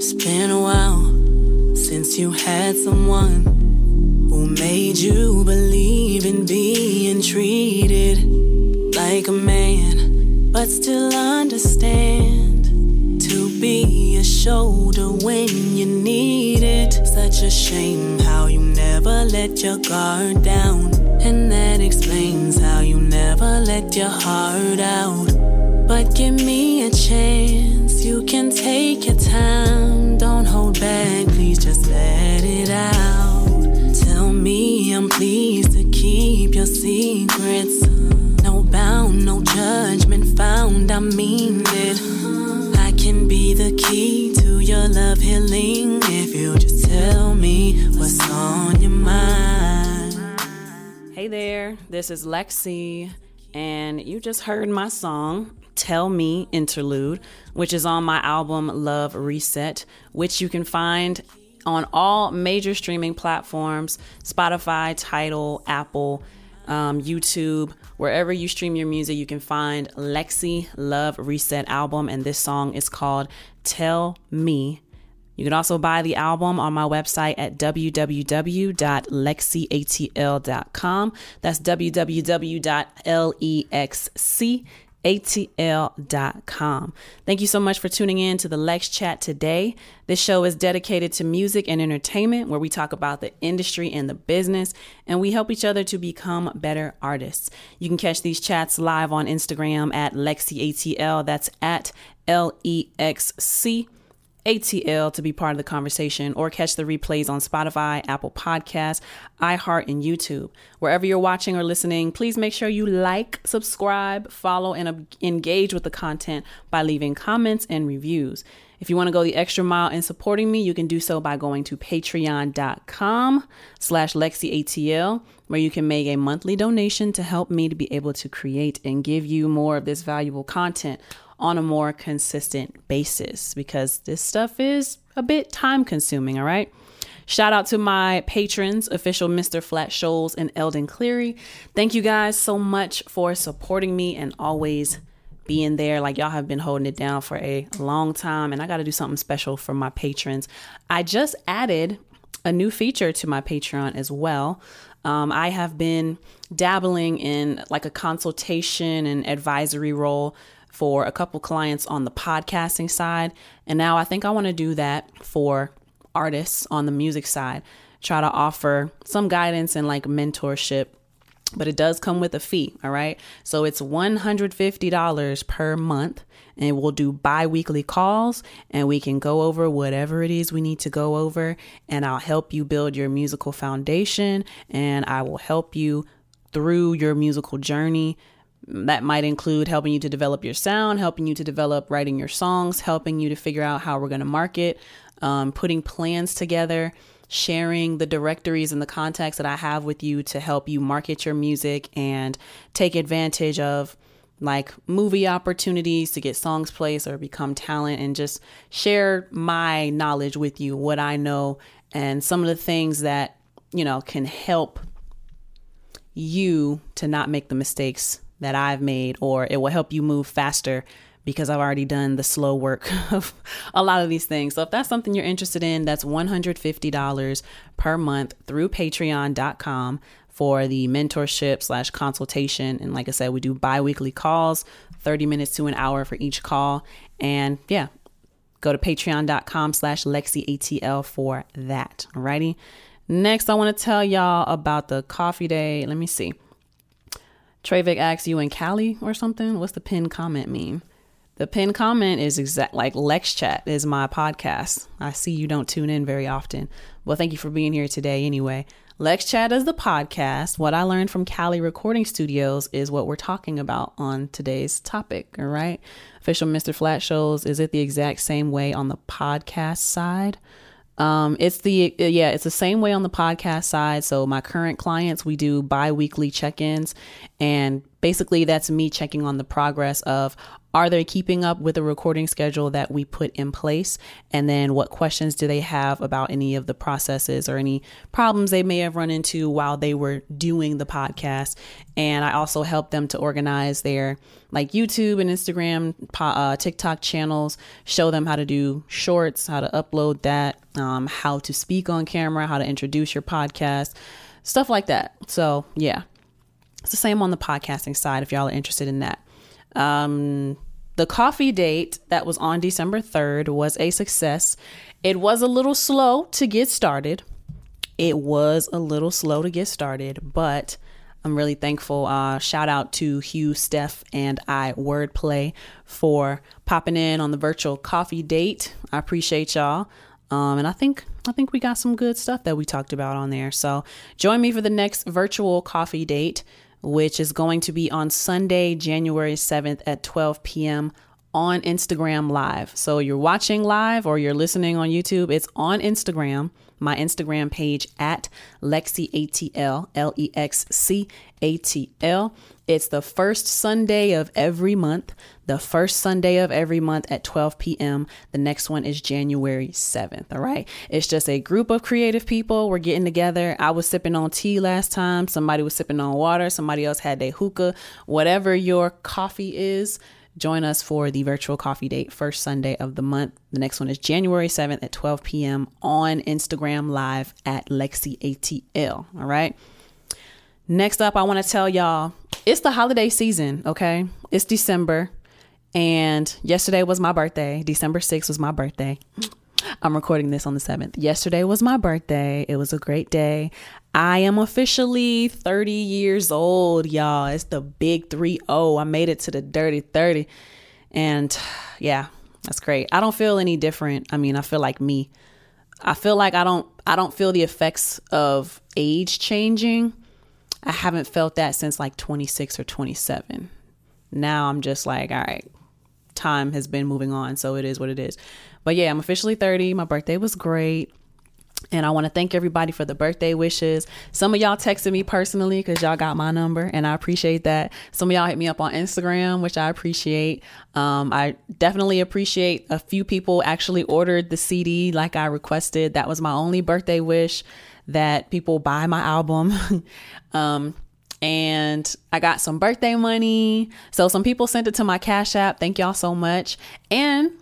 It's been a while since you had someone who made you believe in being treated like a man, but still understand to be a shoulder when you need it. Such a shame how you never let your guard down, and that explains how you never let your heart out. But give me a chance, you can take your time. Don't hold back, please just let it out. Tell me I'm pleased to keep your secrets. No bound, no judgment found, I mean it. I can be the key to your love healing if you just tell me what's on your mind. Hey there, this is LexC, and you just heard my song, Tell Me Interlude, which is on my album Love Reset, which you can find on all major streaming platforms Spotify, Tidal, Apple, um, YouTube, wherever you stream your music, you can find LexC Love Reset album, and this song is called Tell Me. You can also buy the album on my website at www.lexcatl.com. That's www.lexcatl.com. Thank you so much for tuning in to the Lex Chat today. This show is dedicated to music and entertainment, where we talk about the industry and the business, and we help each other to become better artists. You can catch these chats live on Instagram at LexCATL. That's at L E X C. ATL to be part of the conversation or catch the replays on Spotify, Apple Podcasts, iHeart, and YouTube. Wherever you're watching or listening, please make sure you like, subscribe, follow, and engage with the content by leaving comments and reviews. If you want to go the extra mile in supporting me, you can do so by going to patreon.com slash LexCATL, where you can make a monthly donation to help me to be able to create and give you more of this valuable content on a more consistent basis because this stuff is a bit time consuming, all right? Shout out to my patrons, official Mr. Flat Shoals and Eldon Cleary. Thank you guys so much for supporting me and always being there. Like y'all have been holding it down for a long time, and I got to do something special for my patrons. I just added a new feature to my Patreon as well. Um, I have been dabbling in like a consultation and advisory role for a couple clients on the podcasting side. And now I think I want to do that for artists on the music side. Try to offer some guidance and like mentorship, but it does come with a fee. All right. So it's $150 per month. And we'll do bi weekly calls and we can go over whatever it is we need to go over. And I'll help you build your musical foundation and I will help you through your musical journey that might include helping you to develop your sound, helping you to develop writing your songs, helping you to figure out how we're going to market, um, putting plans together, sharing the directories and the contacts that I have with you to help you market your music and take advantage of like movie opportunities to get songs placed or become talent and just share my knowledge with you, what I know, and some of the things that, you know, can help you to not make the mistakes that I've made, or it will help you move faster because I've already done the slow work of a lot of these things. So if that's something you're interested in, that's $150 per month through patreon.com for the mentorship slash consultation. And like I said, we do bi-weekly calls, 30 minutes to an hour for each call. And yeah, go to patreon.com slash LexCATL for that. Alrighty. Next, I want to tell y'all about the coffee day. Let me see. Treyvic asks you in Cali or something. What's the pin comment mean? The pin comment is exact like Lex Chat is my podcast. I see you don't tune in very often. Well, thank you for being here today anyway. Lex Chat is the podcast. What I learned from Cali Recording Studios is what we're talking about on today's topic. All right. Official Mr. Flat Shoals. Is it the exact same way on the podcast side? Um, it's the yeah, it's the same way on the podcast side. So my current clients, we do bi-weekly check-ins, and basically that's me checking on the progress of are they keeping up with the recording schedule that we put in place? And then what questions do they have about any of the processes or any problems they may have run into while they were doing the podcast? And I also help them to organize their like YouTube and Instagram, uh, TikTok channels, show them how to do shorts, how to upload that, um, how to speak on camera, how to introduce your podcast, stuff like that. So, yeah, it's the same on the podcasting side if y'all are interested in that. Um, the coffee date that was on December 3rd was a success. It was a little slow to get started. It was a little slow to get started, but I'm really thankful. Uh, shout out to Hugh, Steph, and I Wordplay for popping in on the virtual coffee date. I appreciate y'all. Um, and I think I think we got some good stuff that we talked about on there. So join me for the next virtual coffee date which is going to be on Sunday, January 7th at 12 p.m. on Instagram Live. So you're watching live or you're listening on YouTube, it's on Instagram, my Instagram page at LexC ATL, L E X C A T L. It's the first Sunday of every month, the first Sunday of every month at 12 p.m. The next one is January 7th. All right. It's just a group of creative people. We're getting together. I was sipping on tea last time. Somebody was sipping on water. Somebody else had their hookah. Whatever your coffee is, join us for the virtual coffee date first Sunday of the month. The next one is January 7th at 12 p.m. on Instagram Live at LexC ATL. All right. Next up, I want to tell y'all it's the holiday season, okay? It's December, and yesterday was my birthday. December 6th was my birthday. I'm recording this on the 7th. Yesterday was my birthday. It was a great day. I am officially 30 years old, y'all. It's the big 3 0. I made it to the dirty 30. And yeah, that's great. I don't feel any different. I mean, I feel like me. I feel like I don't I don't feel the effects of age changing. I haven't felt that since like 26 or 27. Now I'm just like, all right, time has been moving on, so it is what it is. But yeah, I'm officially 30. My birthday was great. And I want to thank everybody for the birthday wishes. Some of y'all texted me personally because y'all got my number, and I appreciate that. Some of y'all hit me up on Instagram, which I appreciate. Um, I definitely appreciate a few people actually ordered the CD like I requested. That was my only birthday wish that people buy my album. um, and I got some birthday money. So some people sent it to my Cash App. Thank y'all so much. And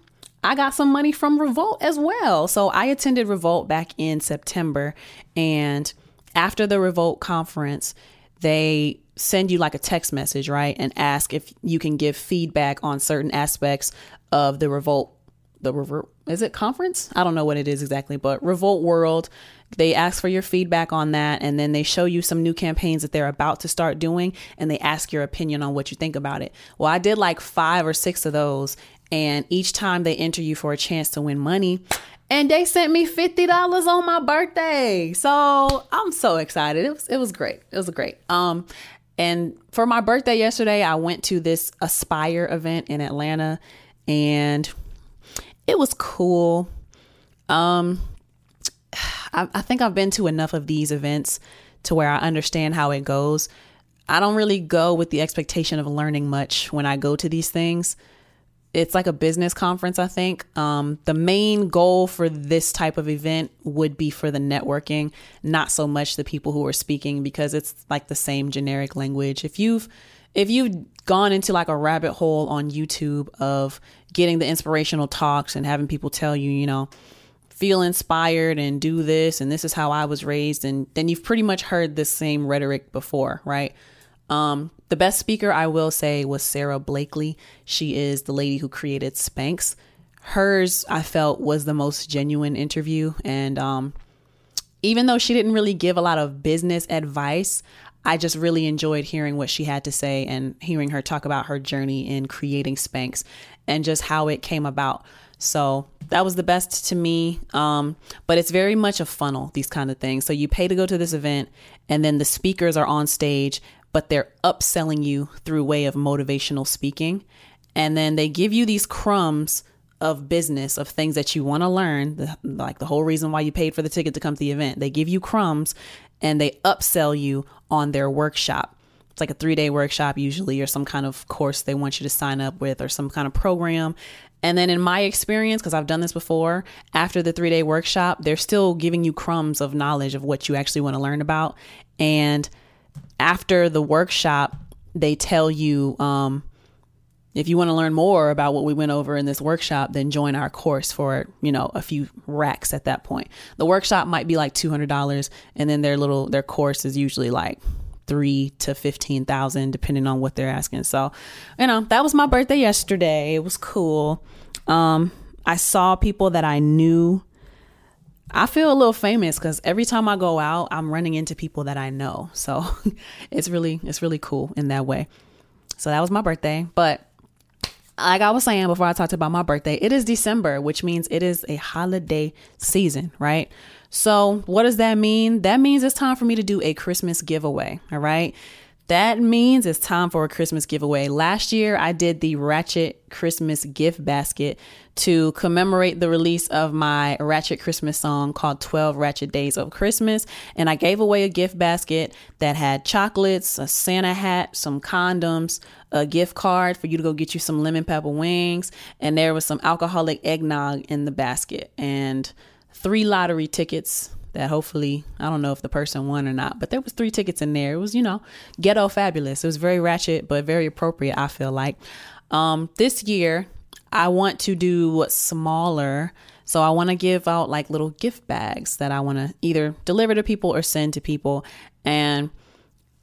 I got some money from Revolt as well. So I attended Revolt back in September. And after the Revolt conference, they send you like a text message, right? And ask if you can give feedback on certain aspects of the Revolt the Revolt is it conference? I don't know what it is exactly, but Revolt World. They ask for your feedback on that, and then they show you some new campaigns that they're about to start doing, and they ask your opinion on what you think about it. Well, I did like five or six of those, and each time they enter you for a chance to win money. And they sent me fifty dollars on my birthday, so I'm so excited. It was it was great. It was great. Um, and for my birthday yesterday, I went to this Aspire event in Atlanta, and it was cool. Um, I, I think I've been to enough of these events to where I understand how it goes. I don't really go with the expectation of learning much when I go to these things. It's like a business conference, I think. Um, the main goal for this type of event would be for the networking, not so much the people who are speaking, because it's like the same generic language. If you've if you've gone into like a rabbit hole on YouTube of getting the inspirational talks and having people tell you, you know, feel inspired and do this and this is how I was raised and then you've pretty much heard this same rhetoric before, right? Um, the best speaker I will say was Sara Blakely. She is the lady who created Spanx. Hers I felt was the most genuine interview and um, even though she didn't really give a lot of business advice, I just really enjoyed hearing what she had to say and hearing her talk about her journey in creating Spanx and just how it came about. So that was the best to me. Um, but it's very much a funnel, these kind of things. So you pay to go to this event, and then the speakers are on stage, but they're upselling you through way of motivational speaking. And then they give you these crumbs of business of things that you want to learn the, like the whole reason why you paid for the ticket to come to the event they give you crumbs and they upsell you on their workshop it's like a three day workshop usually, or some kind of course they want you to sign up with, or some kind of program. And then in my experience, because I've done this before, after the three day workshop, they're still giving you crumbs of knowledge of what you actually want to learn about. And after the workshop, they tell you um, if you want to learn more about what we went over in this workshop, then join our course for you know a few racks at that point. The workshop might be like two hundred dollars, and then their little their course is usually like three to fifteen thousand, depending on what they're asking. So, you know, that was my birthday yesterday. It was cool. Um, I saw people that I knew. I feel a little famous because every time I go out, I'm running into people that I know. So it's really it's really cool in that way. So that was my birthday. But like I was saying before I talked about my birthday, it is December, which means it is a holiday season, right? So, what does that mean? That means it's time for me to do a Christmas giveaway. All right. That means it's time for a Christmas giveaway. Last year, I did the Ratchet Christmas gift basket to commemorate the release of my Ratchet Christmas song called 12 Ratchet Days of Christmas. And I gave away a gift basket that had chocolates, a Santa hat, some condoms, a gift card for you to go get you some lemon pepper wings, and there was some alcoholic eggnog in the basket. And three lottery tickets that hopefully I don't know if the person won or not, but there was three tickets in there. It was, you know, ghetto fabulous. It was very ratchet, but very appropriate, I feel like. Um, this year I want to do smaller. So I want to give out like little gift bags that I want to either deliver to people or send to people. And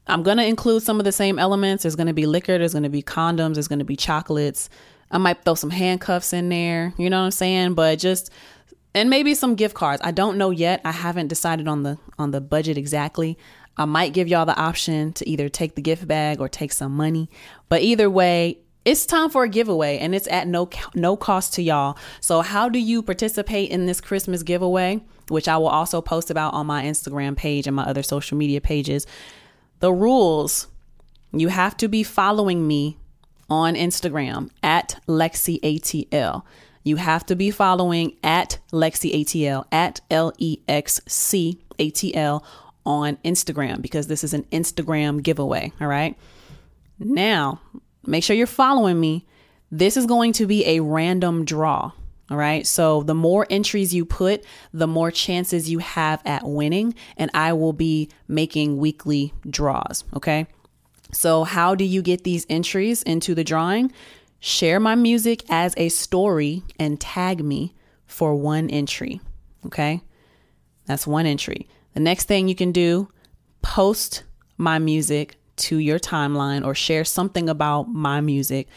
I'm going to include some of the same elements. There's going to be liquor, there's going to be condoms, there's going to be chocolates. I might throw some handcuffs in there, you know what I'm saying? But just and maybe some gift cards. I don't know yet. I haven't decided on the on the budget exactly. I might give y'all the option to either take the gift bag or take some money. But either way, it's time for a giveaway and it's at no no cost to y'all. So how do you participate in this Christmas giveaway, which I will also post about on my Instagram page and my other social media pages. The rules, you have to be following me on Instagram at LexCATL. You have to be following at LexC ATL, at L E X C A T L on Instagram because this is an Instagram giveaway. All right. Now, make sure you're following me. This is going to be a random draw. All right. So the more entries you put, the more chances you have at winning. And I will be making weekly draws. Okay. So, how do you get these entries into the drawing? Share my music as a story and tag me for one entry. Okay. That's one entry. The next thing you can do, post my music to your timeline or share something about my music,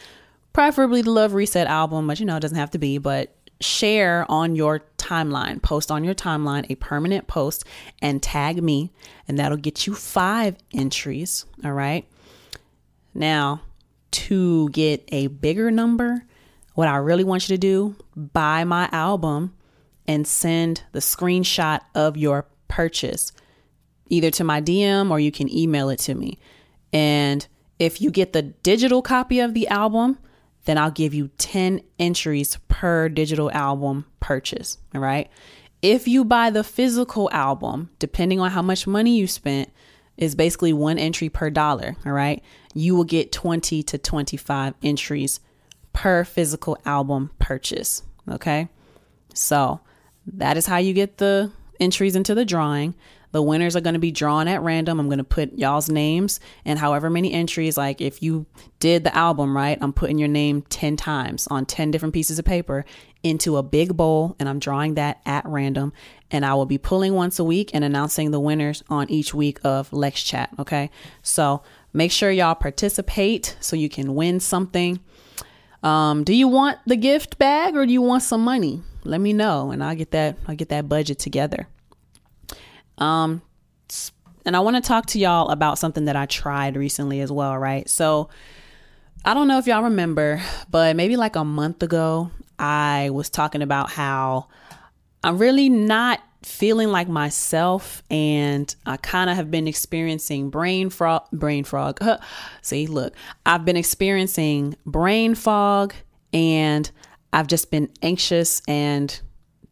preferably the Love Reset album, but you know, it doesn't have to be, but share on your timeline, post on your timeline a permanent post and tag me, and that'll get you five entries. All right. Now, to get a bigger number, what I really want you to do, buy my album and send the screenshot of your purchase either to my DM or you can email it to me. And if you get the digital copy of the album, then I'll give you 10 entries per digital album purchase. All right. If you buy the physical album, depending on how much money you spent, is basically one entry per dollar. All right. You will get 20 to 25 entries per physical album purchase. Okay. So that is how you get the entries into the drawing. The winners are going to be drawn at random. I'm going to put y'all's names and however many entries. Like if you did the album, right? I'm putting your name 10 times on 10 different pieces of paper into a big bowl and I'm drawing that at random. And I will be pulling once a week and announcing the winners on each week of Lex Chat. Okay. So make sure y'all participate so you can win something. Um, do you want the gift bag or do you want some money? Let me know and I'll get that I'll get that budget together. Um, and I want to talk to y'all about something that I tried recently as well, right? So, I don't know if y'all remember, but maybe like a month ago, I was talking about how I'm really not feeling like myself and I kind of have been experiencing brain frog brain frog. See, look, I've been experiencing brain fog and I've just been anxious and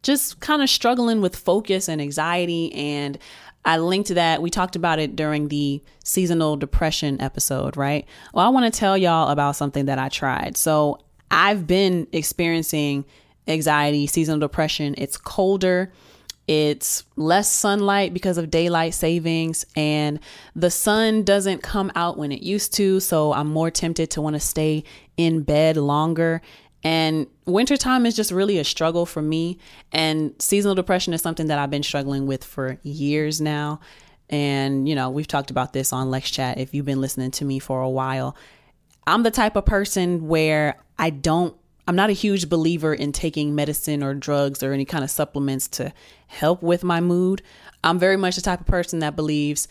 just kind of struggling with focus and anxiety. And I linked that. We talked about it during the seasonal depression episode, right? Well, I want to tell y'all about something that I tried. So I've been experiencing anxiety, seasonal depression. It's colder. It's less sunlight because of daylight savings, and the sun doesn't come out when it used to. So I'm more tempted to want to stay in bed longer. And wintertime is just really a struggle for me. And seasonal depression is something that I've been struggling with for years now. And, you know, we've talked about this on Lex Chat if you've been listening to me for a while. I'm the type of person where I don't, I'm not a huge believer in taking medicine or drugs or any kind of supplements to help with my mood. I'm very much the type of person that believes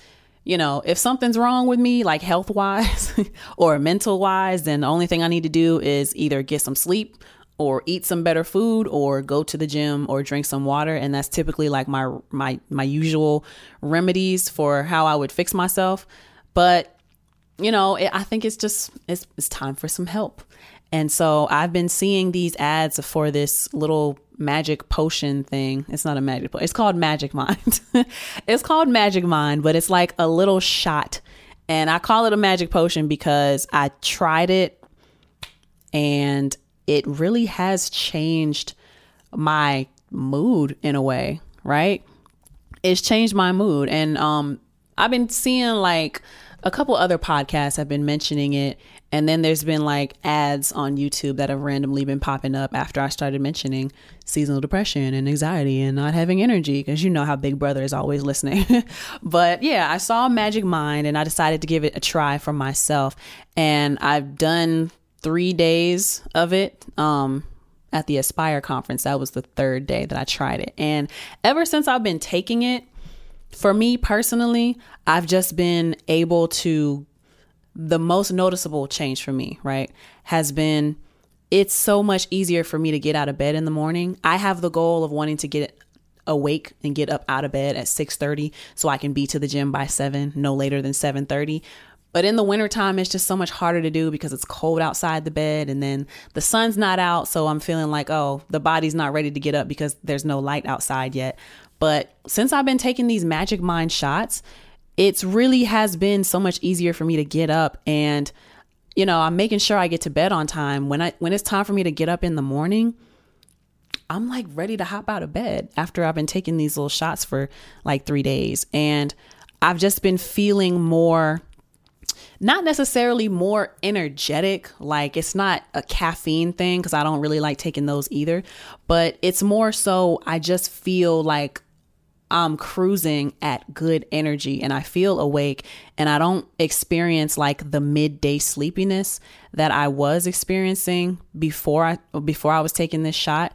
you know, if something's wrong with me, like health wise or mental wise, then the only thing I need to do is either get some sleep or eat some better food or go to the gym or drink some water and that's typically like my my my usual remedies for how I would fix myself but you know it, I think it's just it's it's time for some help and so I've been seeing these ads for this little magic potion thing. It's not a magic potion. It's called Magic Mind. it's called Magic Mind, but it's like a little shot. And I call it a magic potion because I tried it and it really has changed my mood in a way, right? It's changed my mood. And um I've been seeing like a couple other podcasts have been mentioning it and then there's been like ads on YouTube that have randomly been popping up after I started mentioning seasonal depression and anxiety and not having energy because you know how Big Brother is always listening. but yeah, I saw Magic Mind and I decided to give it a try for myself. And I've done three days of it. Um, at the Aspire conference, that was the third day that I tried it. And ever since I've been taking it, for me personally, I've just been able to the most noticeable change for me, right, has been it's so much easier for me to get out of bed in the morning. I have the goal of wanting to get awake and get up out of bed at 6:30 so I can be to the gym by 7, no later than 7:30. But in the wintertime, it's just so much harder to do because it's cold outside the bed and then the sun's not out. So I'm feeling like, oh, the body's not ready to get up because there's no light outside yet. But since I've been taking these Magic Mind shots, it's really has been so much easier for me to get up and you know i'm making sure i get to bed on time. When i when it's time for me to get up in the morning i'm like ready to hop out of bed after i've been taking these little shots for like three days. And i've just been feeling more not necessarily more energetic like it's not a caffeine thing because i don't really like taking those either but it's more so i just feel like I'm cruising at good energy and I feel awake and I don't experience like the midday sleepiness that I was experiencing before I before I was taking this shot.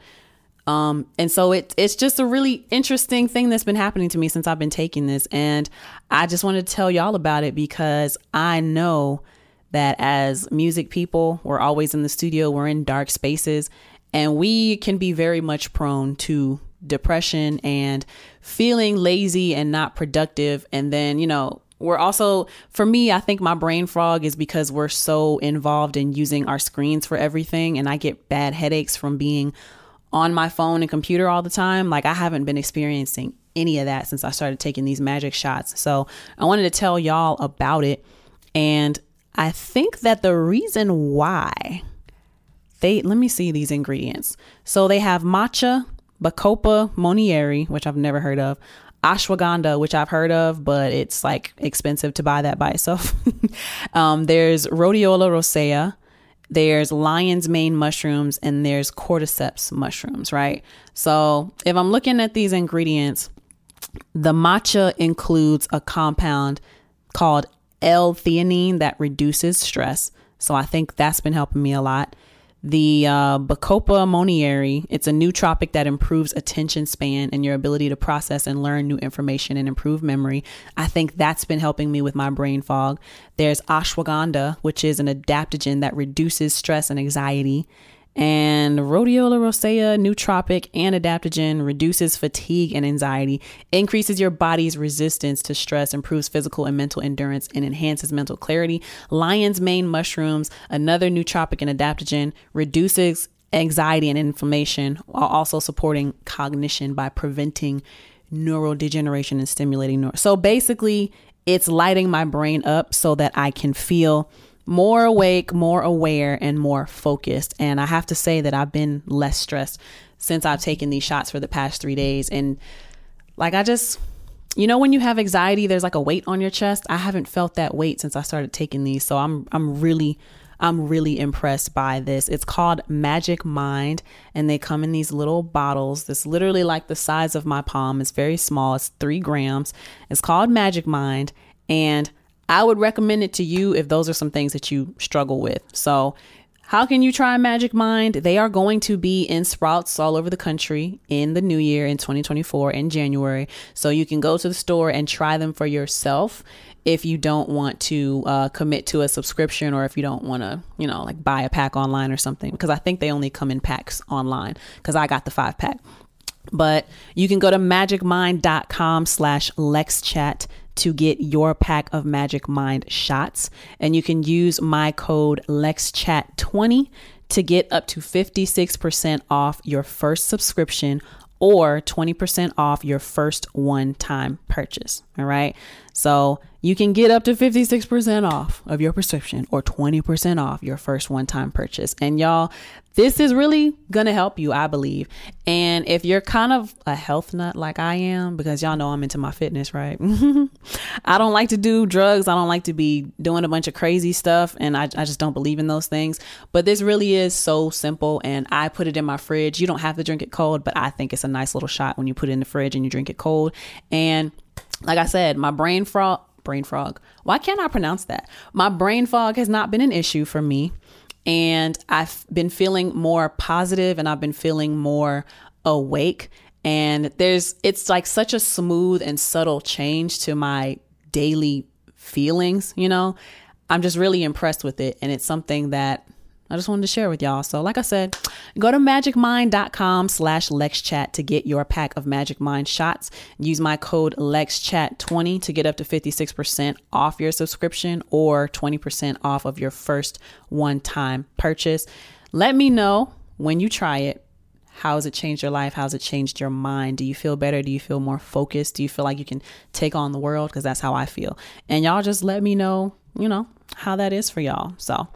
Um, and so it, it's just a really interesting thing that's been happening to me since I've been taking this. And I just wanted to tell y'all about it because I know that as music people, we're always in the studio, we're in dark spaces, and we can be very much prone to depression and feeling lazy and not productive. And then, you know, we're also, for me, I think my brain frog is because we're so involved in using our screens for everything. And I get bad headaches from being on my phone and computer all the time. Like, I haven't been experiencing any of that since I started taking these magic shots. So I wanted to tell y'all about it. And I think that the reason why they, let me see these ingredients. So they have matcha, Bacopa monnieri, which I've never heard of, ashwagandha, which I've heard of, but it's like expensive to buy that by itself. um, there's rhodiola rosea, there's lion's mane mushrooms, and there's cordyceps mushrooms, right? So if I'm looking at these ingredients, the matcha includes a compound called L-theanine that reduces stress. So I think that's been helping me a lot the uh, Bacopa monnieri. It's a new nootropic that improves attention span and your ability to process and learn new information and improve memory. I think that's been helping me with my brain fog. There's ashwagandha, which is an adaptogen that reduces stress and anxiety. And rhodiola rosea, nootropic, and adaptogen reduces fatigue and anxiety, increases your body's resistance to stress, improves physical and mental endurance, and enhances mental clarity. Lion's mane mushrooms, another nootropic and adaptogen, reduces anxiety and inflammation while also supporting cognition by preventing neurodegeneration and stimulating neuro. So basically, it's lighting my brain up so that I can feel more awake, more aware, and more focused. And I have to say that I've been less stressed since I've taken these shots for the past three days. And like, I just, you know, when you have anxiety, there's like a weight on your chest. I haven't felt that weight since I started taking these. So I'm, I'm really, I'm really impressed by this. It's called Magic Mind, and they come in these little bottles. This literally like the size of my palm. It's very small. It's three grams. It's called Magic Mind, and I would recommend it to you if those are some things that you struggle with. So, how can you try Magic Mind? They are going to be in Sprouts all over the country in the new year in 2024 in January. So you can go to the store and try them for yourself if you don't want to uh, commit to a subscription or if you don't want to, you know, like buy a pack online or something. Because I think they only come in packs online because I got the five pack. But you can go to magicmind.com slash lexchat to get your pack of Magic Mind shots. And you can use my code LEXCHAT20 to get up to 56% off your first subscription or 20% off your first one time purchase. All right. So you can get up to 56% off of your prescription or 20% off your first one time purchase. And y'all, this is really to help you, I believe. And if you're kind of a health nut like I am, because y'all know I'm into my fitness, right? I don't like to do drugs. I don't like to be doing a bunch of crazy stuff. And I, I just don't believe in those things. But this really is so simple. And I put it in my fridge. You don't have to drink it cold, but I think it's a nice little shot when you put it in the fridge and you drink it cold. And like I said, my brain frog, brain frog. Why can't I pronounce that? My brain fog has not been an issue for me. And I've been feeling more positive and I've been feeling more awake. And there's, it's like such a smooth and subtle change to my daily feelings, you know? I'm just really impressed with it. And it's something that I just wanted to share with y'all. So, like I said, go to magicmind.com slash LexChat to get your pack of Magic Mind shots. Use my code LexChat20 to get up to 56% off your subscription or 20% off of your first one time purchase. Let me know when you try it. How has it changed your life? How's it changed your mind? Do you feel better? Do you feel more focused? Do you feel like you can take on the world? Because that's how I feel. And y'all just let me know, you know, how that is for y'all. So,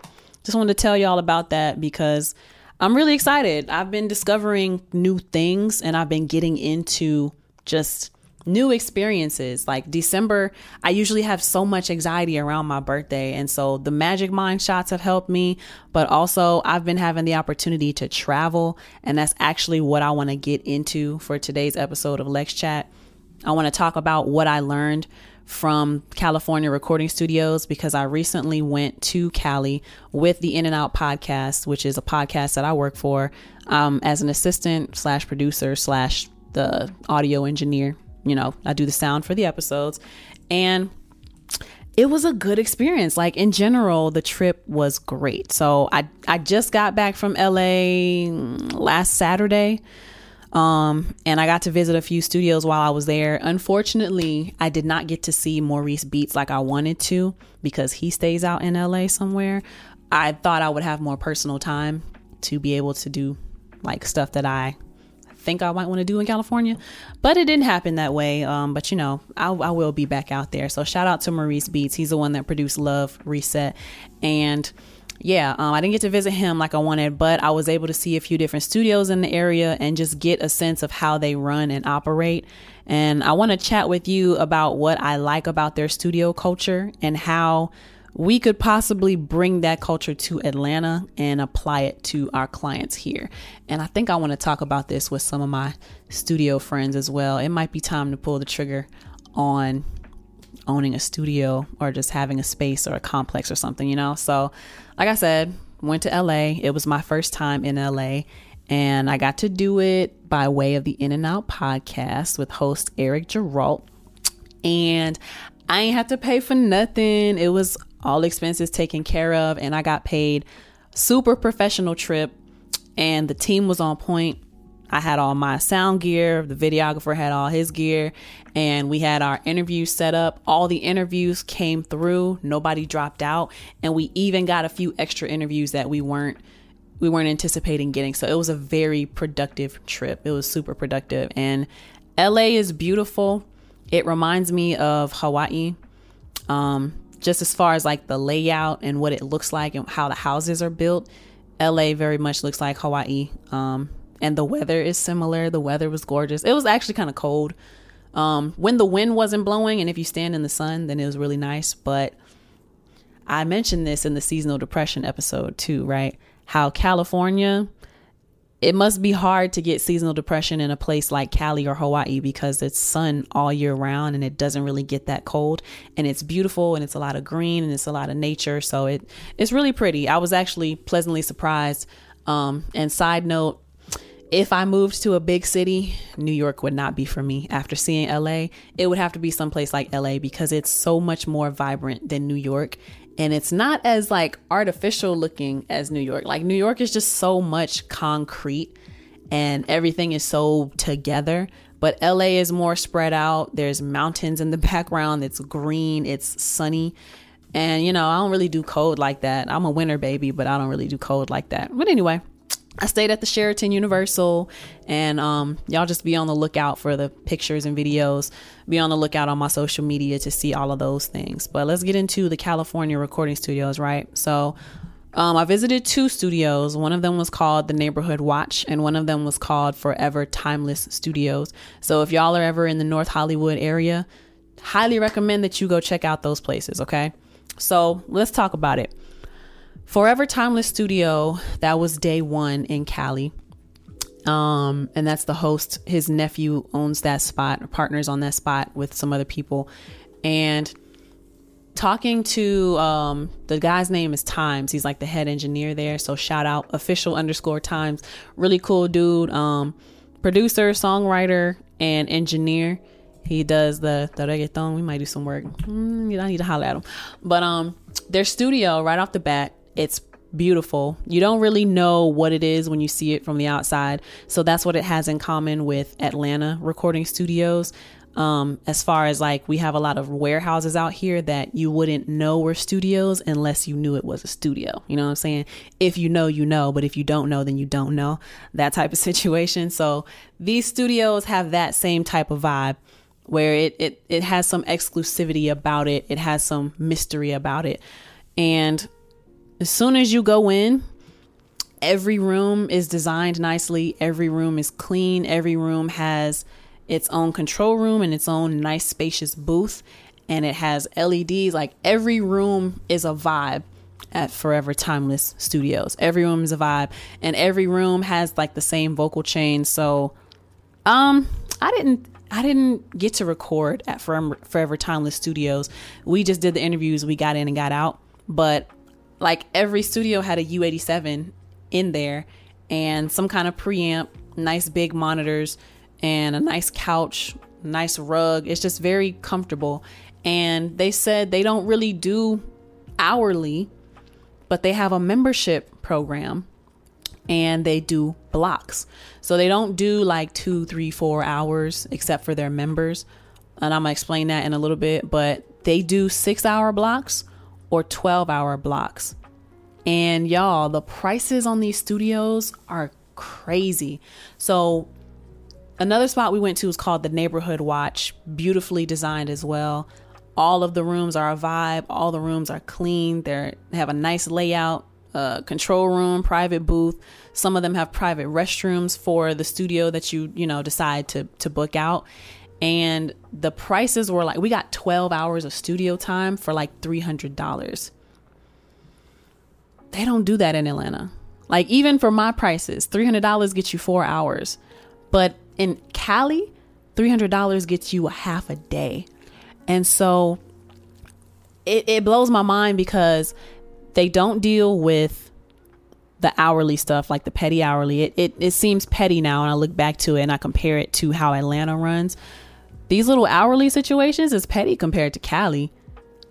just wanted to tell y'all about that because I'm really excited. I've been discovering new things and I've been getting into just new experiences. Like December, I usually have so much anxiety around my birthday. And so the Magic Mind shots have helped me. But also, I've been having the opportunity to travel. And that's actually what I want to get into for today's episode of Lex Chat. I want to talk about what I learned from California recording studios because I recently went to Cali with the In and Out podcast, which is a podcast that I work for um, as an assistant slash producer slash the audio engineer. You know, I do the sound for the episodes. And it was a good experience. Like in general, the trip was great. So I I just got back from LA last Saturday. Um, and I got to visit a few studios while I was there. Unfortunately, I did not get to see Maurice Beats like I wanted to because he stays out in LA somewhere. I thought I would have more personal time to be able to do like stuff that I think I might want to do in California, but it didn't happen that way. Um, but you know, I, I, will be back out there. So shout out to Maurice Beats. He's the one that produced Love Reset, and yeah, um, I didn't get to visit him like I wanted, but I was able to see a few different studios in the area and just get a sense of how they run and operate. And I want to chat with you about what I like about their studio culture and how we could possibly bring that culture to Atlanta and apply it to our clients here. And I think I want to talk about this with some of my studio friends as well. It might be time to pull the trigger on owning a studio or just having a space or a complex or something, you know? So, like I said, went to LA. It was my first time in LA, and I got to do it by way of the In and Out podcast with host Eric Geralt. And I ain't have to pay for nothing. It was all expenses taken care of, and I got paid super professional trip, and the team was on point. I had all my sound gear, the videographer had all his gear, and we had our interview set up. All the interviews came through, nobody dropped out, and we even got a few extra interviews that we weren't we weren't anticipating getting. So it was a very productive trip. It was super productive. And LA is beautiful. It reminds me of Hawaii. Um, just as far as like the layout and what it looks like and how the houses are built, LA very much looks like Hawaii. Um, and the weather is similar. The weather was gorgeous. It was actually kind of cold. Um, when the wind wasn't blowing, and if you stand in the sun, then it was really nice. But I mentioned this in the seasonal depression episode too, right? How California, it must be hard to get seasonal depression in a place like Cali or Hawaii because it's sun all year round and it doesn't really get that cold and it's beautiful and it's a lot of green and it's a lot of nature so it it's really pretty. I was actually pleasantly surprised. Um, and side note, if I moved to a big city, New York would not be for me. After seeing LA, it would have to be someplace like LA because it's so much more vibrant than New York and it's not as like artificial looking as New York. Like New York is just so much concrete and everything is so together. But LA is more spread out. There's mountains in the background. It's green. It's sunny. And you know, I don't really do cold like that. I'm a winter baby, but I don't really do cold like that. But anyway, I stayed at the Sheraton Universal, and um, y'all just be on the lookout for the pictures and videos. Be on the lookout on my social media to see all of those things. But let's get into the California recording studios, right? So, um, I visited two studios. One of them was called the Neighborhood Watch, and one of them was called Forever Timeless Studios. So, if y'all are ever in the North Hollywood area, highly recommend that you go check out those places, okay? So, let's talk about it. Forever Timeless Studio, that was day one in Cali. Um, and that's the host. His nephew owns that spot, partners on that spot with some other people. And talking to um, the guy's name is Times. He's like the head engineer there. So shout out official underscore Times. Really cool dude. Um, producer, songwriter, and engineer. He does the, the reggaeton. We might do some work. Mm, I need to holler at him. But um, their studio right off the bat it's beautiful. You don't really know what it is when you see it from the outside. So that's what it has in common with Atlanta recording studios. Um, as far as like we have a lot of warehouses out here that you wouldn't know were studios unless you knew it was a studio. You know what I'm saying? If you know, you know, but if you don't know, then you don't know. That type of situation. So these studios have that same type of vibe where it it, it has some exclusivity about it. It has some mystery about it. And as soon as you go in, every room is designed nicely, every room is clean, every room has its own control room and its own nice spacious booth and it has LEDs like every room is a vibe at Forever Timeless Studios. Every room is a vibe and every room has like the same vocal chain. So um I didn't I didn't get to record at Forever, Forever Timeless Studios. We just did the interviews, we got in and got out. But like every studio had a U87 in there and some kind of preamp, nice big monitors, and a nice couch, nice rug. It's just very comfortable. And they said they don't really do hourly, but they have a membership program and they do blocks. So they don't do like two, three, four hours except for their members. And I'm gonna explain that in a little bit, but they do six hour blocks or 12 hour blocks. And y'all, the prices on these studios are crazy. So, another spot we went to is called the Neighborhood Watch, beautifully designed as well. All of the rooms are a vibe, all the rooms are clean, They're, they have a nice layout. Uh, control room, private booth. Some of them have private restrooms for the studio that you you know decide to to book out and the prices were like we got 12 hours of studio time for like $300 they don't do that in atlanta. Like even for my prices $300 gets you four hours. But in cali $300 gets you a half a day. And so it, it blows my mind because they don't deal with the hourly stuff like the petty hourly. It, it, it seems petty now and i look back to it and i compare it to how atlanta runs these little hourly situations is petty compared to Cali.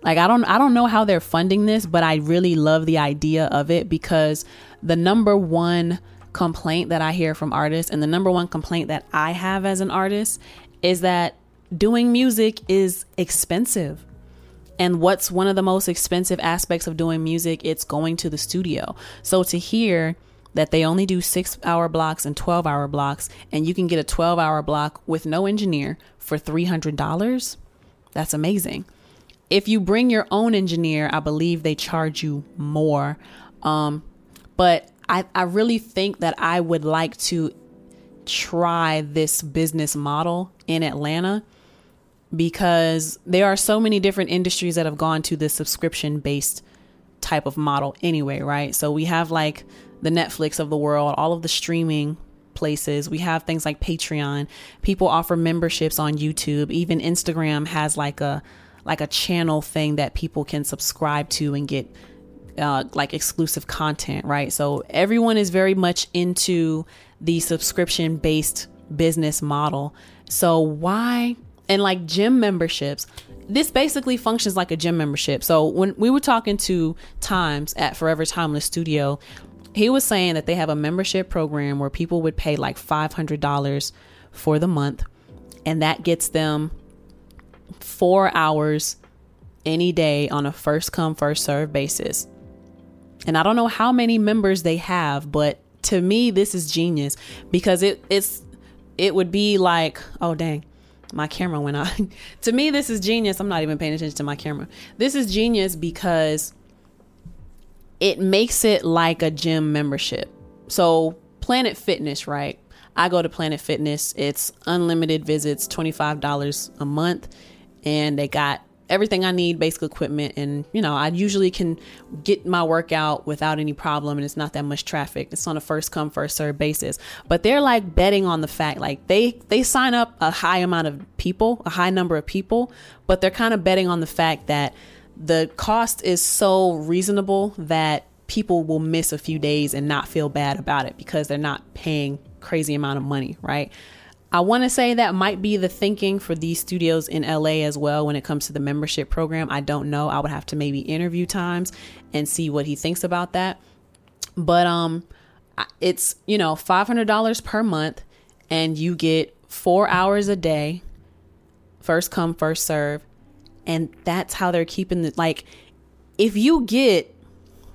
Like I don't I don't know how they're funding this, but I really love the idea of it because the number one complaint that I hear from artists and the number one complaint that I have as an artist is that doing music is expensive. And what's one of the most expensive aspects of doing music? It's going to the studio. So to hear that they only do six hour blocks and 12 hour blocks, and you can get a 12 hour block with no engineer for $300. That's amazing. If you bring your own engineer, I believe they charge you more. Um, but I, I really think that I would like to try this business model in Atlanta because there are so many different industries that have gone to this subscription based type of model anyway, right? So we have like the Netflix of the world, all of the streaming places. We have things like Patreon. People offer memberships on YouTube. Even Instagram has like a like a channel thing that people can subscribe to and get uh, like exclusive content, right? So everyone is very much into the subscription based business model. So why and like gym memberships this basically functions like a gym membership. So when we were talking to Times at Forever Timeless Studio, he was saying that they have a membership program where people would pay like $500 for the month and that gets them 4 hours any day on a first come first serve basis. And I don't know how many members they have, but to me this is genius because it it's it would be like, oh dang my camera went out. to me, this is genius. I'm not even paying attention to my camera. This is genius because it makes it like a gym membership. So, Planet Fitness, right? I go to Planet Fitness. It's unlimited visits, $25 a month, and they got everything I need, basic equipment, and you know, I usually can get my workout without any problem, and it's not that much traffic. It's on a first come first serve basis. But they're like betting on the fact, like they they sign up a high amount of people, a high number of people, but they're kind of betting on the fact that the cost is so reasonable that people will miss a few days and not feel bad about it because they're not paying crazy amount of money, right? I want to say that might be the thinking for these studios in LA as well when it comes to the membership program. I don't know. I would have to maybe interview Times and see what he thinks about that. But um it's, you know, $500 per month and you get 4 hours a day. First come, first serve. And that's how they're keeping the like if you get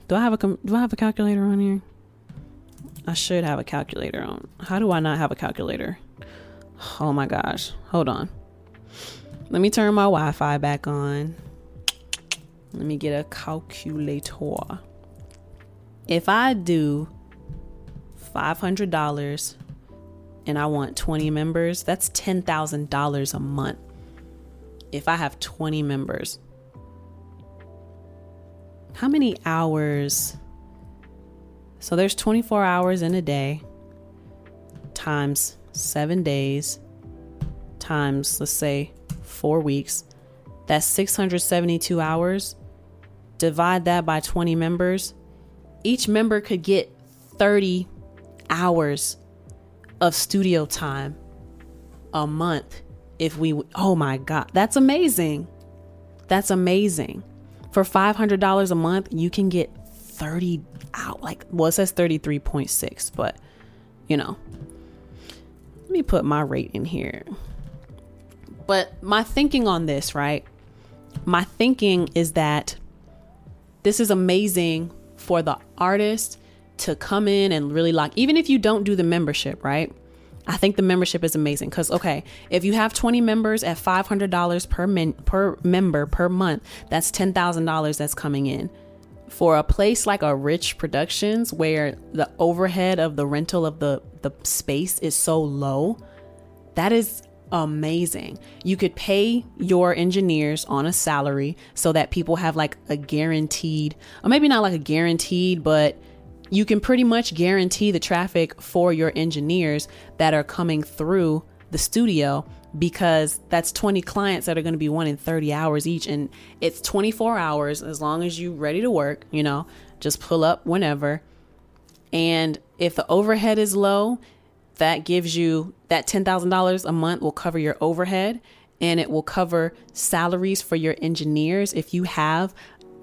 do I have a do I have a calculator on here? I should have a calculator on. How do I not have a calculator? Oh my gosh. Hold on. Let me turn my Wi Fi back on. Let me get a calculator. If I do $500 and I want 20 members, that's $10,000 a month. If I have 20 members, how many hours? So there's 24 hours in a day times seven days times, let's say, four weeks. That's 672 hours. Divide that by 20 members. Each member could get 30 hours of studio time a month if we oh my god that's amazing that's amazing for $500 a month you can get 30 out like well it says 33.6 but you know let me put my rate in here. But my thinking on this, right? My thinking is that this is amazing for the artist to come in and really lock, even if you don't do the membership, right? I think the membership is amazing because okay, if you have 20 members at $500 per min, per member per month, that's $10,000 that's coming in for a place like a rich productions where the overhead of the rental of the the space is so low that is amazing. You could pay your engineers on a salary so that people have like a guaranteed or maybe not like a guaranteed but you can pretty much guarantee the traffic for your engineers that are coming through the studio because that's 20 clients that are going to be wanting 30 hours each and it's 24 hours as long as you ready to work you know just pull up whenever. And if the overhead is low that gives you that $10,000 a month will cover your overhead and it will cover salaries for your engineers if you have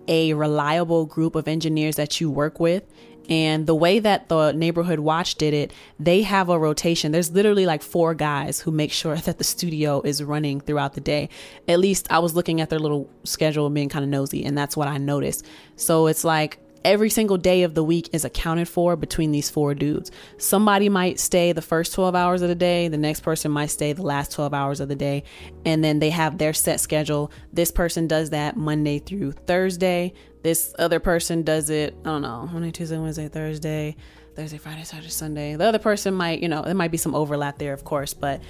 a reliable group of engineers that you work with and the way that the neighborhood watch did it, they have a rotation. There's literally like four guys who make sure that the studio is running throughout the day. At least I was looking at their little schedule and being kind of nosy, and that's what I noticed. So it's like every single day of the week is accounted for between these four dudes. Somebody might stay the first 12 hours of the day, the next person might stay the last 12 hours of the day, and then they have their set schedule. This person does that Monday through Thursday. This other person does it, I don't know, Monday, Tuesday, Wednesday, Thursday, Thursday, Friday, Saturday, Sunday. The other person might, you know, there might be some overlap there, of course, but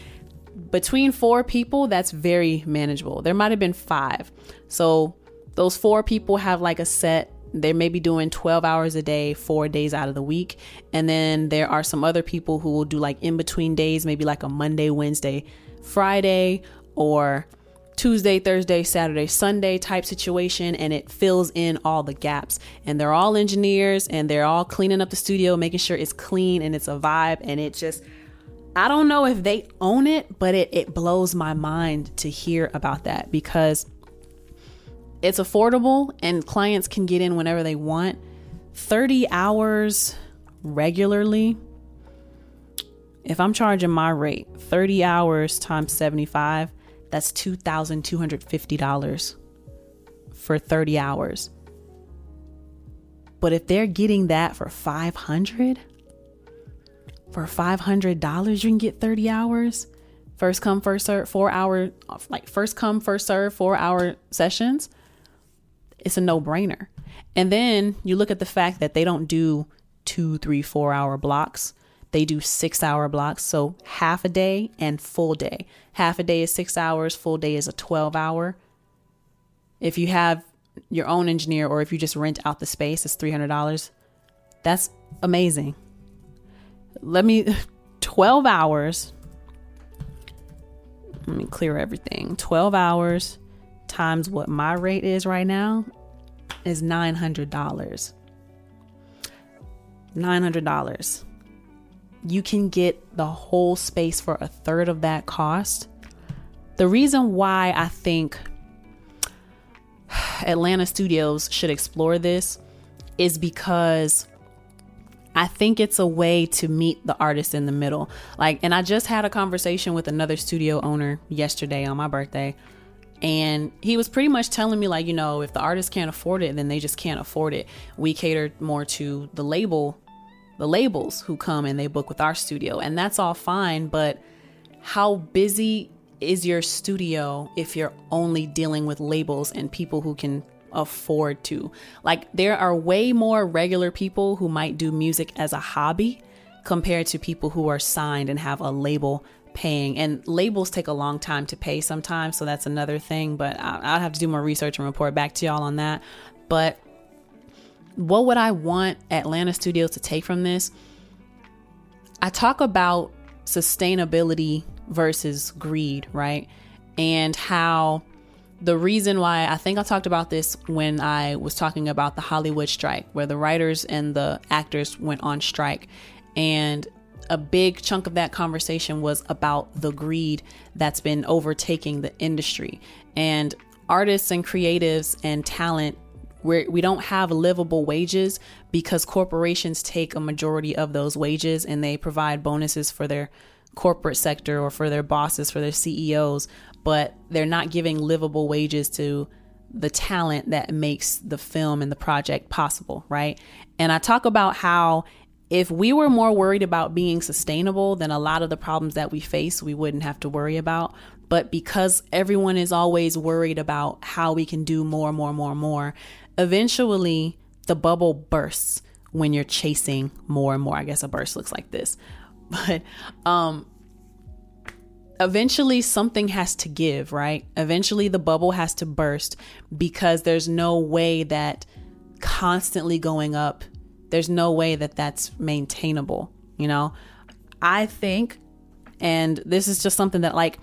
between four people, that's very manageable. There might have been five. So those four people have like a set they may be doing 12 hours a day, four days out of the week. And then there are some other people who will do like in between days, maybe like a Monday, Wednesday, Friday, or Tuesday, Thursday, Saturday, Sunday type situation, and it fills in all the gaps. And they're all engineers and they're all cleaning up the studio, making sure it's clean and it's a vibe. And it just, I don't know if they own it, but it, it blows my mind to hear about that because it's affordable and clients can get in whenever they want. 30 hours regularly. If I'm charging my rate, 30 hours times 75, that's $2,250 for 30 hours. But if they're getting that for 500, for $500 you can get 30 hours. First come first serve 4 hour like first come first serve 4 hour sessions it's a no brainer. And then you look at the fact that they don't do two, three, four hour blocks. They do six hour blocks. So half a day and full day. Half a day is six hours, full day is a 12 hour. If you have your own engineer or if you just rent out the space, it's $300. That's amazing. Let me, 12 hours. Let me clear everything. 12 hours times what my rate is right now is $900. $900. You can get the whole space for a third of that cost. The reason why I think Atlanta studios should explore this is because I think it's a way to meet the artist in the middle. Like, and I just had a conversation with another studio owner yesterday on my birthday and he was pretty much telling me like you know if the artist can't afford it then they just can't afford it we cater more to the label the labels who come and they book with our studio and that's all fine but how busy is your studio if you're only dealing with labels and people who can afford to? Like there are way more regular people who might do music as a hobby compared to people who are signed and have a label paying. And labels take a long time to pay sometimes so that's another thing but i'll have to do more research and report back to y'all on that. But what would i want atlanta studios to take from this i talk about sustainability versus greed right and how the reason why I think I talked about this when I was talking about the Hollywood strike, where the writers and the actors went on strike. And a big chunk of that conversation was about the greed that's been overtaking the industry. And artists and creatives and talent where we don't have livable wages because corporations take a majority of those wages and they provide bonuses for their corporate sector or for their bosses, for their CEOs, but they're not giving livable wages to the talent that makes the film and the project possible, right? And I talk about how if we were more worried about being sustainable, then a lot of the problems that we face, we wouldn't have to worry about. But because everyone is always worried about how we can do more, more, more, more, eventually the bubble bursts when you're chasing more and more. I guess a burst looks like this. But um eventually something has to give, right? Eventually the bubble has to burst because there's no way that constantly going up there's no way that that's maintainable, you know? I think, and this is just something that, like,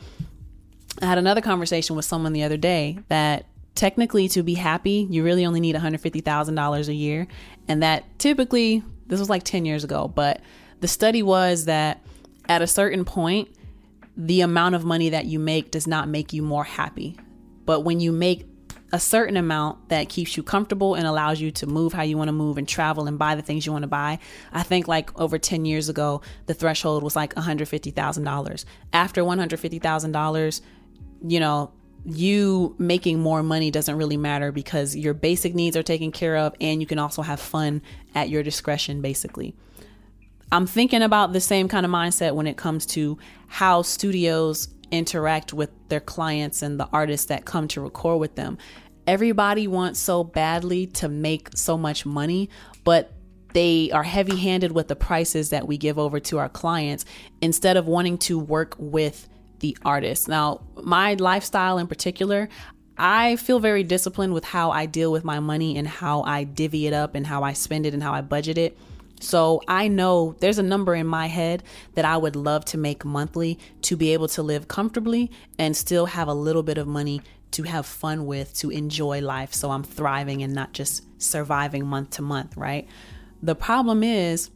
I had another conversation with someone the other day that technically to be happy, you really only need $150,000 a year. And that typically, this was like 10 years ago, but the study was that at a certain point, the amount of money that you make does not make you more happy. But when you make a certain amount that keeps you comfortable and allows you to move how you want to move and travel and buy the things you want to buy. I think like over 10 years ago, the threshold was like $150,000. After $150,000, you know, you making more money doesn't really matter because your basic needs are taken care of and you can also have fun at your discretion, basically. I'm thinking about the same kind of mindset when it comes to how studios interact with their clients and the artists that come to record with them. Everybody wants so badly to make so much money, but they are heavy handed with the prices that we give over to our clients instead of wanting to work with the artist. Now, my lifestyle in particular, I feel very disciplined with how I deal with my money and how I divvy it up and how I spend it and how I budget it. So I know there's a number in my head that I would love to make monthly to be able to live comfortably and still have a little bit of money to have fun with, to enjoy life. So I'm thriving and not just surviving month to month, right? The problem is,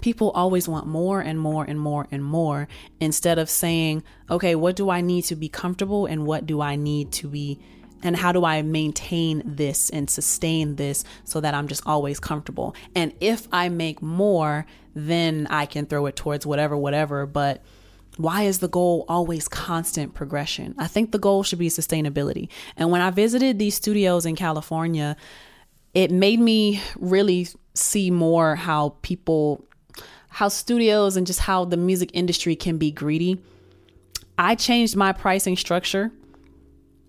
people always want more and more and more and more instead of saying, okay, what do I need to be comfortable and what do I need to be and how do I maintain this and sustain this so that I'm just always comfortable? And if I make more, then I can throw it towards whatever, whatever. But why is the goal always constant progression? I think the goal should be sustainability. And when I visited these studios in California, it made me really see more how people how studios and just how the music industry can be greedy. I changed my pricing structure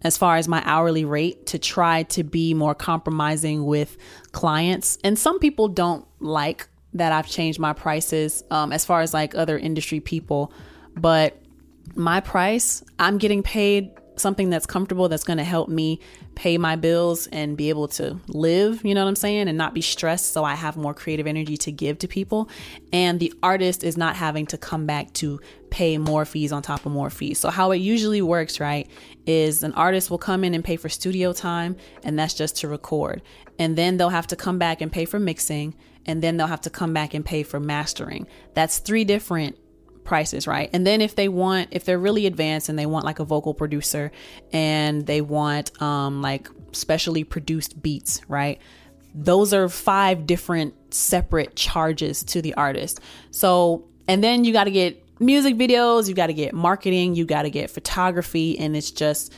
as far as my hourly rate to try to be more compromising with clients. And some people don't like that I've changed my prices um, as far as like other industry people. But my price, I'm getting paid something that's comfortable that's going to help me pay my bills and be able to live, you know what I'm saying, and not be stressed so I have more creative energy to give to people. And the artist is not having to come back to pay more fees on top of more fees. So, how it usually works, right, is an artist will come in and pay for studio time, and that's just to record. And then they'll have to come back and pay for mixing, and then they'll have to come back and pay for mastering. That's three different prices, right? And then if they want, if they're really advanced and they want like a vocal producer and they want um, like specially produced beats, right? Those are five different separate charges to the artist. So, and then you got to get music videos, you got to get marketing, you got to get photography, and it's just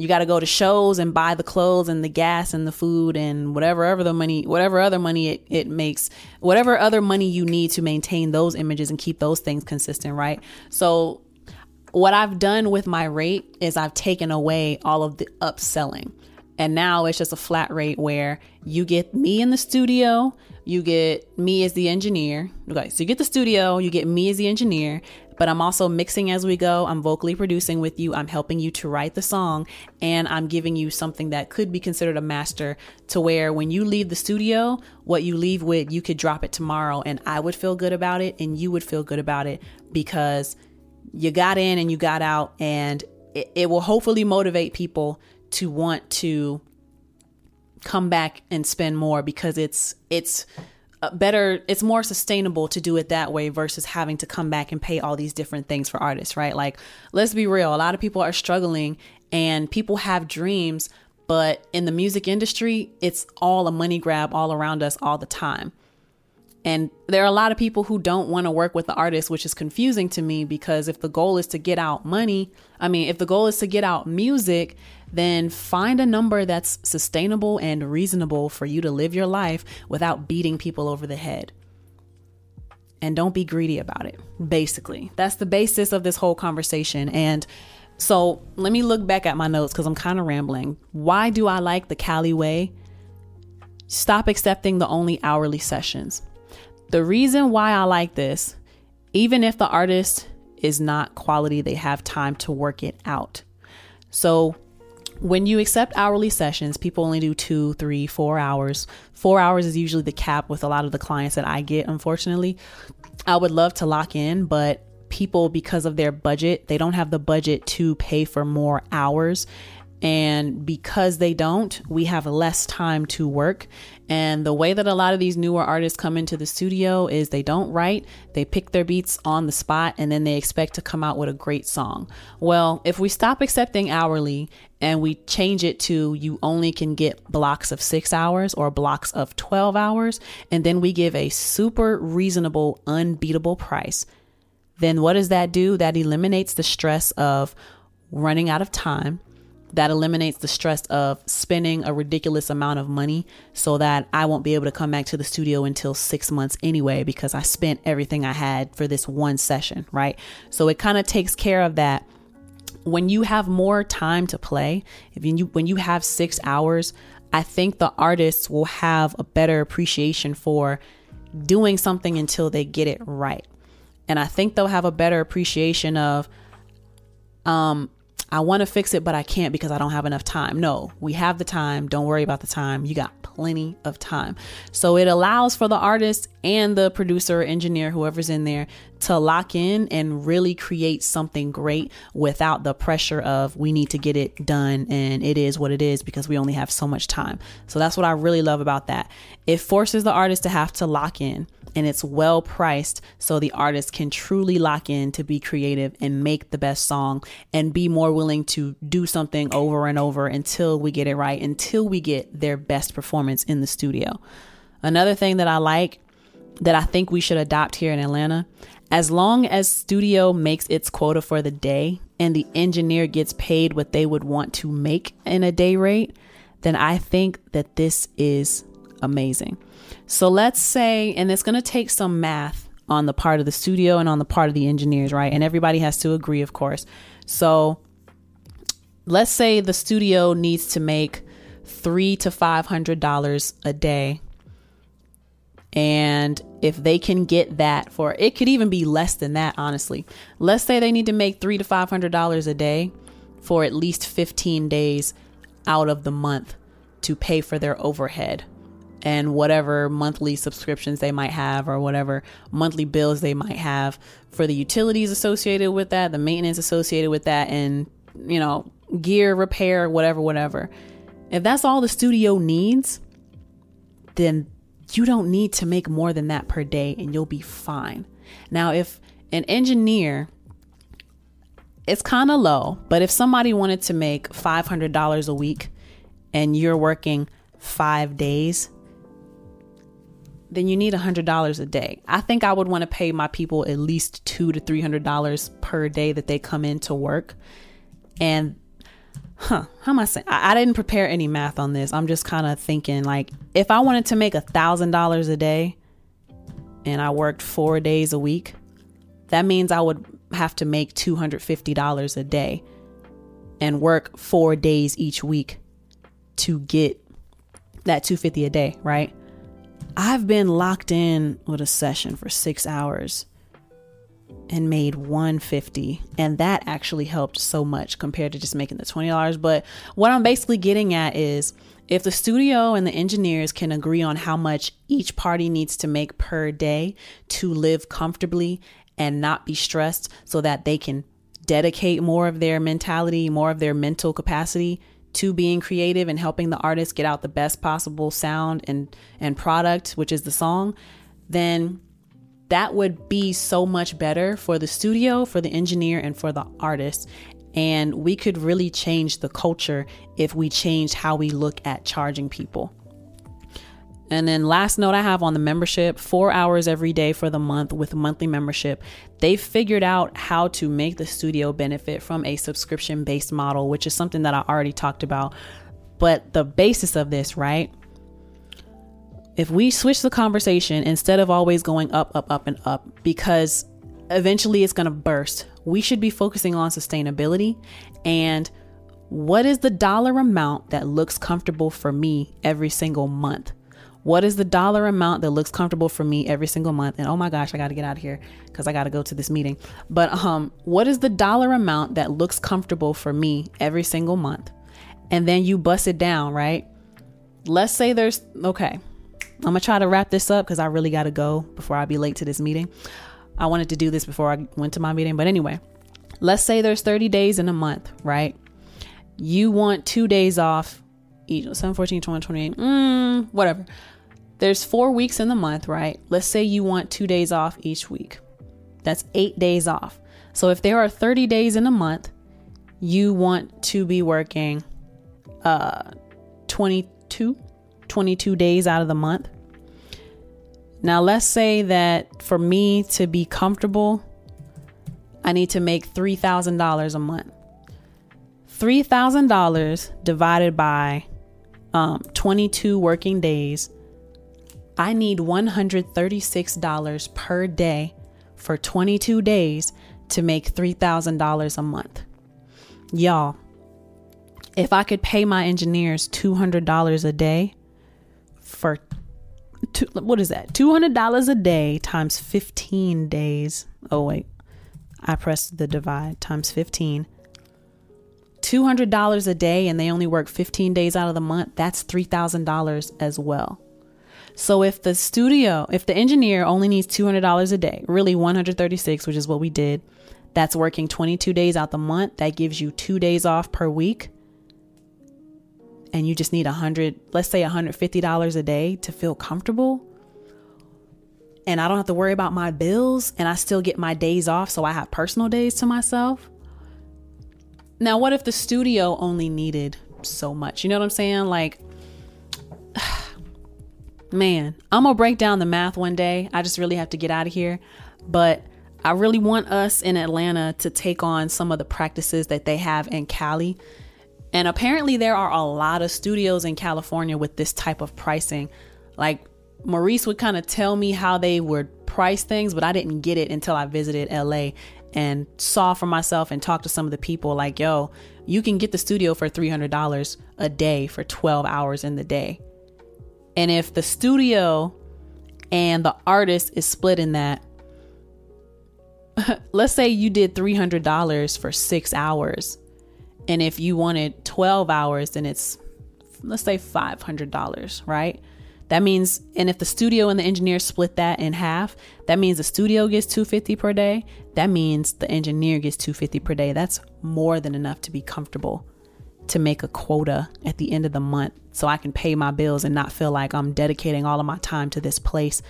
you got to go to shows and buy the clothes and the gas and the food and whatever other the money whatever other money it, it makes whatever other money you need to maintain those images and keep those things consistent right? So what i've done with my rate is i've taken away all of the upselling. And now it's just a flat rate where you get me in the studio you get me as the engineer okay so you get the studio you get me as the engineer but I'm also mixing as we go. I'm vocally producing with you. I'm helping you to write the song, and I'm giving you something that could be considered a master to where when you leave the studio, what you leave with, you could drop it tomorrow, and I would feel good about it, and you would feel good about it because you got in and you got out, and it, it will hopefully motivate people to want to come back and spend more because it's it's Uh, better it's more sustainable to do it that way versus having to come back and pay all these different things for artists right? Like let's be real a lot of people are struggling and people have dreams but in the music industry it's all a money grab all around us all the time. And there are a lot of people who don't want to work with the artist, which is confusing to me because if the goal is to get out money, I mean, if the goal is to get out music, then find a number that's sustainable and reasonable for you to live your life without beating people over the head. And don't be greedy about it, basically. That's the basis of this whole conversation. And so let me look back at my notes because I'm kind of rambling. Why do I like the Cali way? Stop accepting the only hourly sessions. The reason why I like this, even if the artist is not quality, they have time to work it out. So when you accept hourly sessions, people only do two, three, four hours. Four hours is usually the cap with a lot of the clients that I get, unfortunately. I would love to lock in, but people, because of their budget, they don't have the budget to pay for more hours. And because they don't, we have less time to work. And the way that a lot of these newer artists come into the studio is they don't write, they pick their beats on the spot, and then they expect to come out with a great song. Well, if we stop accepting hourly and we change it to you only can get blocks of six hours or blocks of 12 hours, and then we give a super reasonable, unbeatable price, then what does that do? That eliminates the stress of running out of time. That eliminates the stress of spending a ridiculous amount of money so that I won't be able to come back to the studio until six months anyway because I spent everything I had for this one session, right? So it kind of takes care of that when you have more time to play, if you when you have 6 hours, I think the artists will have a better appreciation for doing something until they get it right. And I think they'll have a better appreciation of um I want to fix it, but I can't because I don't have enough time. No, we have the time. Don't worry about the time. You got plenty of time. So it allows for the artist and the producer, engineer, whoever's in there to lock in and really create something great without the pressure of we need to get it done and it is what it is because we only have so much time. So that's what I really love about that. It forces the artist to have to lock in and it's well priced so the artist can truly lock in to be creative and make the best song and be more willing to do something over and over until we get it right, until we get their best performance in the studio. Another thing that I like that I think we should adopt here in Atlanta as long as studio makes its quota for the day and the engineer gets paid what they would want to make in a day rate, then I think that this is amazing. So let's say, and it's going to take some math on the part of the studio and on the part of the engineers, right? And everybody has to agree, of course. So let's say the studio needs to make three to five hundred dollars a day and if they can get that for it could even be less than that, honestly. Let's say they need to make three to five hundred dollars a day for at least 15 days out of the month to pay for their overhead and whatever monthly subscriptions they might have or whatever monthly bills they might have for the utilities associated with that, the maintenance associated with that, and you know, gear repair, whatever, whatever. If that's all the studio needs, then you don't need to make more than that per day and you'll be fine. Now, if an engineer, it's kind of low, but if somebody wanted to make $500 a week and you're working five days, then you need $100 a day. I think I would want to pay my people at least two to $300 per day that they come in to work. And huh, how am I saying? I, I didn't prepare any math on this. I'm just kind of thinking like if I wanted to make a thousand dollars a day and I worked four days a week, that means I would have to make $250 a day and work four days each week to get that 250 a day, right? I've been locked in with a session for six hours and made 150 and that actually helped so much compared to just making the $20 but what i'm basically getting at is if the studio and the engineers can agree on how much each party needs to make per day to live comfortably and not be stressed so that they can dedicate more of their mentality more of their mental capacity to being creative and helping the artist get out the best possible sound and and product which is the song then that would be so much better for the studio, for the engineer, and for the artist. And we could really change the culture if we changed how we look at charging people. And then last note I have on the membership, four hours every day for the month with monthly membership. They figured out how to make the studio benefit from a subscription based model, which is something that I already talked about. But the basis of this, right, if we switch the conversation instead of always going up, up, up, and up, because eventually it's going to burst, we should be focusing on sustainability and what is the dollar amount that looks comfortable for me every single month? What is the dollar amount that looks comfortable for me every single month? And oh my gosh, I got to get out of here because I got to go to this meeting. But um, what is the dollar amount that looks comfortable for me every single month? And then you bust it down, right? Let's say there's okay. I'm gonna try to wrap this up because I really gotta go before I be late to this meeting. I wanted to do this before I went to my meeting, but anyway, let's say there's 30 days in a month, right? You want two days off each 7, 14, 20, 28, mm, whatever. There's four weeks in the month, right? Let's say you want two days off each week. That's eight days off. So if there are 30 days in a month, you want to be working uh 22 22 days out of the month. Now, let's say that for me to be comfortable, I need to make $3,000 a month. $3,000 divided by um, 22 working days, I need $136 per day for 22 days to make $3,000 a month. Y'all, if I could pay my engineers $200 a day for two, what is that? $200 a day times 15 days. Oh, wait. I pressed the divide times 15. $200 a day and they only work 15 days out of the month. That's $3,000 as well. So if the studio, if the engineer only needs $200 a day, really 136, which is what we did, that's working 22 days out the month, that gives you 2 days off per week. And you just need 100, let's say $150 a day to feel comfortable. And I don't have to worry about my bills and I still get my days off so I have personal days to myself. Now, what if the studio only needed so much? You know what I'm saying? Like man, I'm gonna break down the math one day. I just really have to get out of here. But I really want us in Atlanta to take on some of the practices that they have in Cali. And apparently, there are a lot of studios in California with this type of pricing. Like, Maurice would kind of tell me how they would price things, but I didn't get it until I visited LA and saw for myself and talked to some of the people like, yo, you can get the studio for $300 a day for 12 hours in the day. And if the studio and the artist is split in that, let's say you did $300 for six hours. And if you wanted 12 hours, then it's, let's say $500, right? That means, and if the studio and the engineer split that in half, that means the studio gets 250 per day. That means the engineer gets 250 per day. That's more than enough to be comfortable to make a quota at the end of the month so I can pay my bills and not feel like I'm dedicating all of my time to this place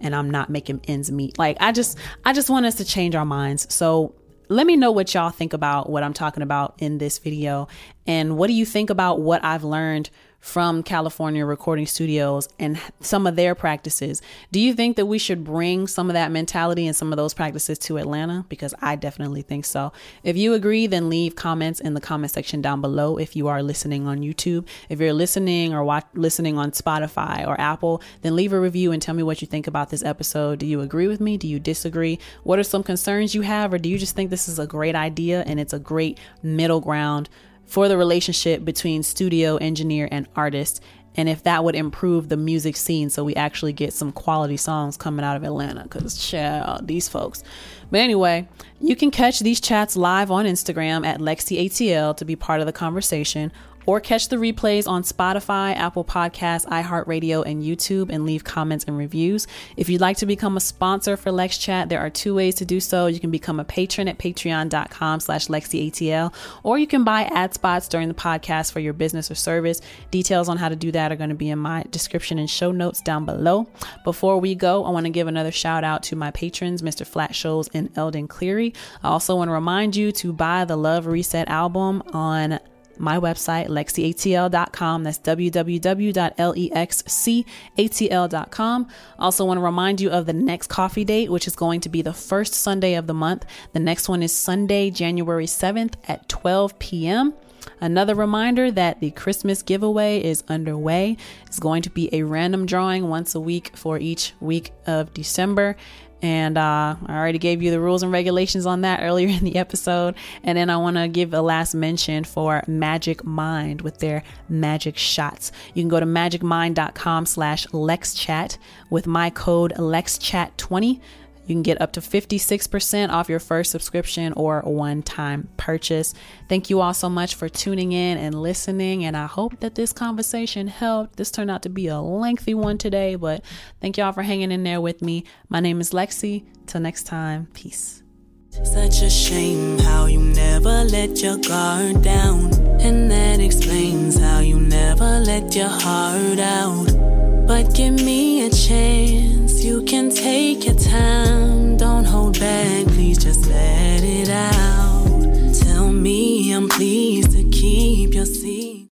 and I'm not making ends meet. Like I just I just want us to change our minds. So let me know what y'all think about what I'm talking about in this video and what do you think about what I've learned from California recording studios and some of their practices. Do you think that we should bring some of that mentality and some of those practices to Atlanta? Because I definitely think so. If you agree, then leave comments in the comment section down below if you are listening on YouTube. If you're listening or watch, listening on Spotify or Apple, then leave a review and tell me what you think about this episode. Do you agree with me? Do you disagree? What are some concerns you have? Or do you just think this is a great idea and it's a great middle ground? For the relationship between studio engineer and artist and if that would improve the music scene so we actually get some quality songs coming out of Atlanta because child these folks. But anyway you can catch these chats live on Instagram at LexCATL to be part of the conversation or catch the replays on Spotify, Apple Podcasts, iHeartRadio, and YouTube and leave comments and reviews. If you'd like to become a sponsor for Lex Chat, there are two ways to do so. You can become a patron at patreon.com slash LexCATL, or you can buy ad spots during the podcast for your business or service. Details on how to do that are going to be in my description and show notes down below. Before we go, I want to give another shout out to my patrons, Mr. Flat Shows and Eldon Cleary. I also want to remind you to buy the Love Reset album on my website, lexcatl.com. That's www.lexcatl.com. Also, want to remind you of the next coffee date, which is going to be the first Sunday of the month. The next one is Sunday, January 7th at 12 p.m. Another reminder that the Christmas giveaway is underway. It's going to be a random drawing once a week for each week of December. And uh, I already gave you the rules and regulations on that earlier in the episode. And then I want to give a last mention for Magic Mind with their magic shots. You can go to magicmind.com slash lexchat with my code lexchat20 you can get up to 56% off your first subscription or one time purchase. Thank you all so much for tuning in and listening. And I hope that this conversation helped. This turned out to be a lengthy one today, but thank y'all for hanging in there with me. My name is LexC. Till next time, peace. Such a shame how you never let your guard down. And that explains how you never let your heart out. But give me a chance, you can take your time. Don't hold back, please just let it out. Tell me I'm pleased to keep your seat.